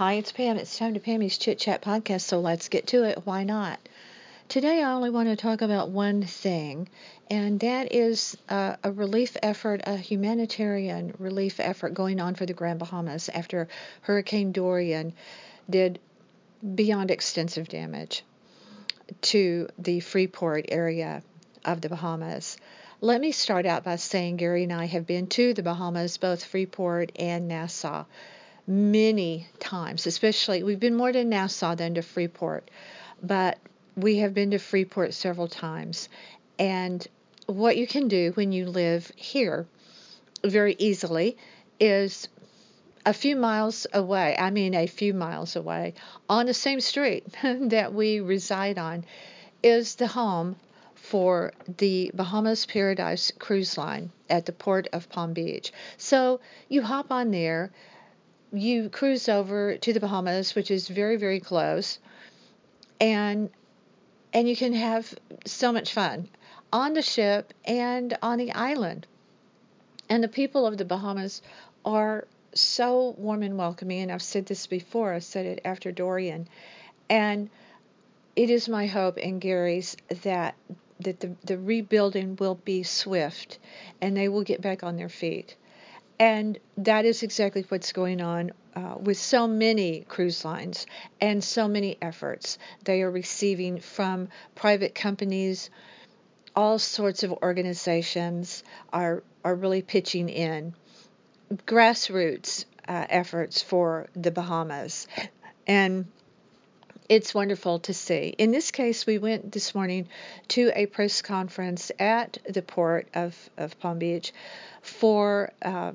Hi, it's Pam. It's time to Pammy's Chit Chat podcast, so let's get to it. Why not? Today, I only want to talk about one thing, and that is uh, a relief effort, a humanitarian relief effort going on for the Grand Bahamas after Hurricane Dorian did beyond extensive damage to the Freeport area of the Bahamas. Let me start out by saying Gary and I have been to the Bahamas, both Freeport and Nassau many times, especially we've been more to Nassau than to Freeport, but we have been to Freeport several times. And what you can do when you live here very easily is a few miles away, I mean, a few miles away, on the same street that we reside on, is the home for the Bahamas Paradise Cruise Line at the port of Palm Beach. So you hop on there you cruise over to the Bahamas, which is very very close, and and you can have so much fun on the ship and on the island. And the people of the Bahamas are so warm and welcoming. And I've said this before. I said it after Dorian, and it is my hope and Gary's that that the, the rebuilding will be swift and they will get back on their feet. And that is exactly what's going on uh, with so many cruise lines and so many efforts. They are receiving from private companies, all sorts of organizations are, are really pitching in. Grassroots uh, efforts for the Bahamas. And it's wonderful to see. In this case, we went this morning to a press conference at the port of, of Palm Beach for uh,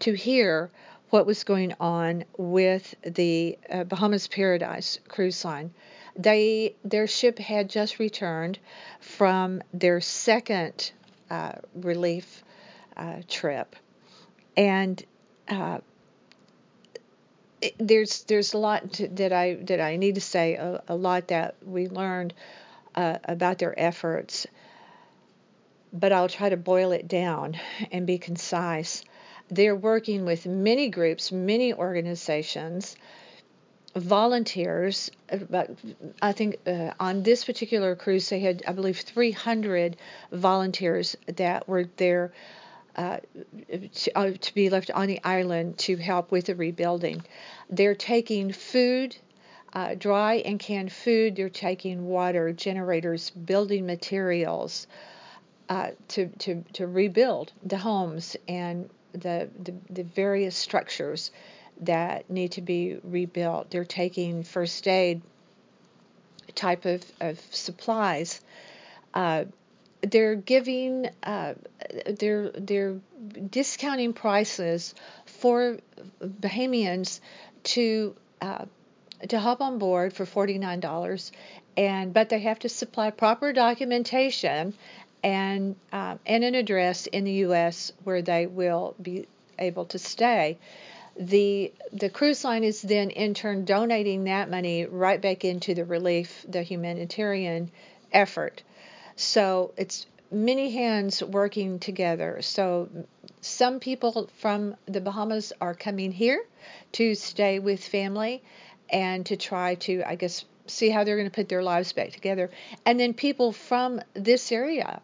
to hear what was going on with the uh, Bahamas Paradise cruise line. They their ship had just returned from their second uh, relief uh, trip, and uh, it, there's there's a lot to, that I that I need to say a, a lot that we learned uh, about their efforts, but I'll try to boil it down and be concise. They're working with many groups, many organizations, volunteers. But I think uh, on this particular cruise, they had, I believe, 300 volunteers that were there. Uh, to, uh, to, be left on the island to help with the rebuilding. They're taking food, uh, dry and canned food, they're taking water, generators, building materials uh, to, to, to rebuild the homes and the, the, the various structures that need to be rebuilt. They're taking first aid type of, of supplies. Uh, they're giving uh, they're they're discounting prices for Bahamians to uh, to hop on board for forty nine dollars, and but they have to supply proper documentation and uh, and an address in the U.S. where they will be able to stay. The the cruise line is then in turn donating that money right back into the relief, the humanitarian effort. So it's many hands working together. So some people from the Bahamas are coming here to stay with family and to try to, I guess, see how they're going to put their lives back together. And then people from this area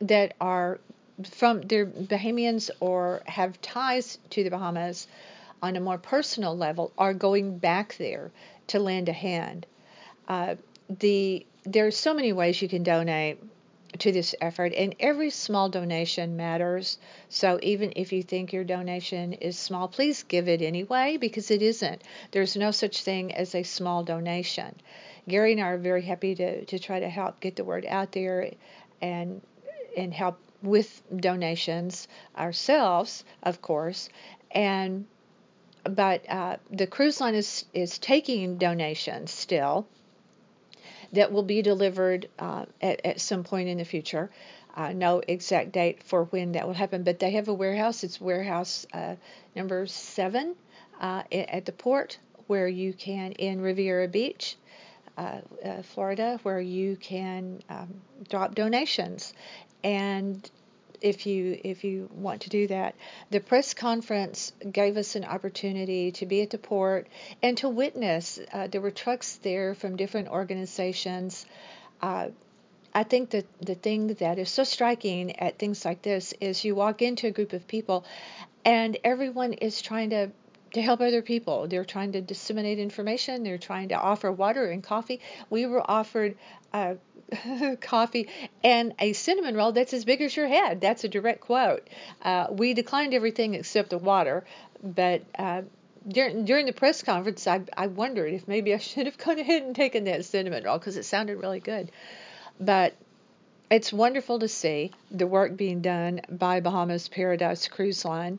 that are from they're Bahamians or have ties to the Bahamas on a more personal level are going back there to lend a hand. Uh, the there's so many ways you can donate to this effort, and every small donation matters. So even if you think your donation is small, please give it anyway because it isn't. There's no such thing as a small donation. Gary and I are very happy to, to try to help get the word out there and and help with donations ourselves, of course. And but uh, the cruise line is is taking donations still that will be delivered uh, at, at some point in the future. Uh, no exact date for when that will happen, but they have a warehouse. It's warehouse uh, number seven uh, at the port where you can in Riviera Beach. Uh, uh, Florida, where you can um, drop donations and if you if you want to do that. The press conference gave us an opportunity to be at the port and to witness. Uh, there were trucks there from different organizations. Uh, I think that the thing that is so striking at things like this is you walk into a group of people and everyone is trying to to help other people. They're trying to disseminate information. They're trying to offer water and coffee. We were offered uh, coffee and a cinnamon roll that's as big as your head. That's a direct quote. Uh, we declined everything except the water, but uh, during during the press conference, I I wondered if maybe I should have gone ahead and taken that cinnamon roll because it sounded really good. But it's wonderful to see the work being done by Bahamas Paradise Cruise Line.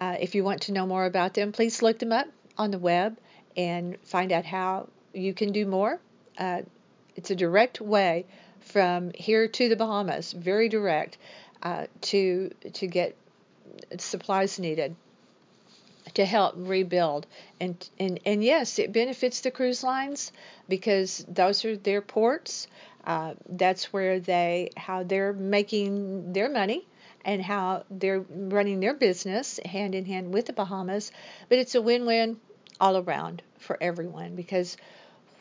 Uh, if you want to know more about them, please look them up on the web and find out how you can do more. Uh, it's a direct way from here to the Bahamas, very direct, uh, to to get supplies needed to help rebuild. And, and and yes, it benefits the cruise lines because those are their ports. Uh, that's where they how they're making their money and how they're running their business hand in hand with the Bahamas. But it's a win-win all around for everyone because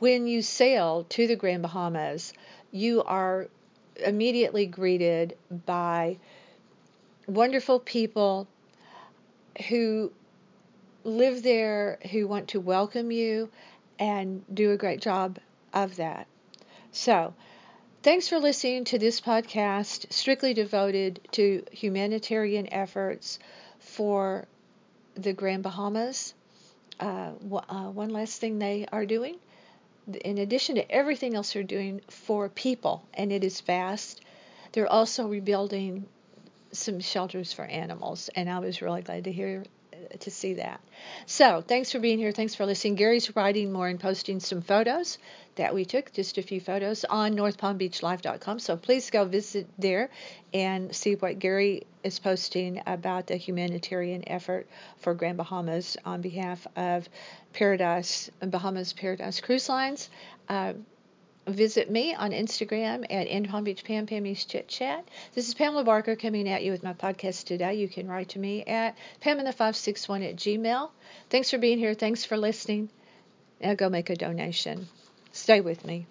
when you sail to the Grand Bahamas, you are immediately greeted by wonderful people who live there who want to welcome you and do a great job of that. So, thanks for listening to this podcast strictly devoted to humanitarian efforts for the Grand Bahamas. Uh, uh, one last thing they are doing, in addition to everything else they're doing for people, and it is vast, they're also rebuilding some shelters for animals, and I was really glad to hear to see that. So, thanks for being here. Thanks for listening. Gary's writing more and posting some photos that we took, just a few photos, on northpalmbeachlive.com. So, please go visit there and see what Gary is posting about the humanitarian effort for Grand Bahamas on behalf of Paradise, Bahamas Paradise Cruise Lines. Uh, visit me on Instagram at in Palm Beach Pam Pammy's Chit Chat. This is Pamela Barker coming at you with my podcast today. You can write to me at pamina561 at gmail. Thanks for being here. Thanks for listening. Now go make a donation. Stay with me.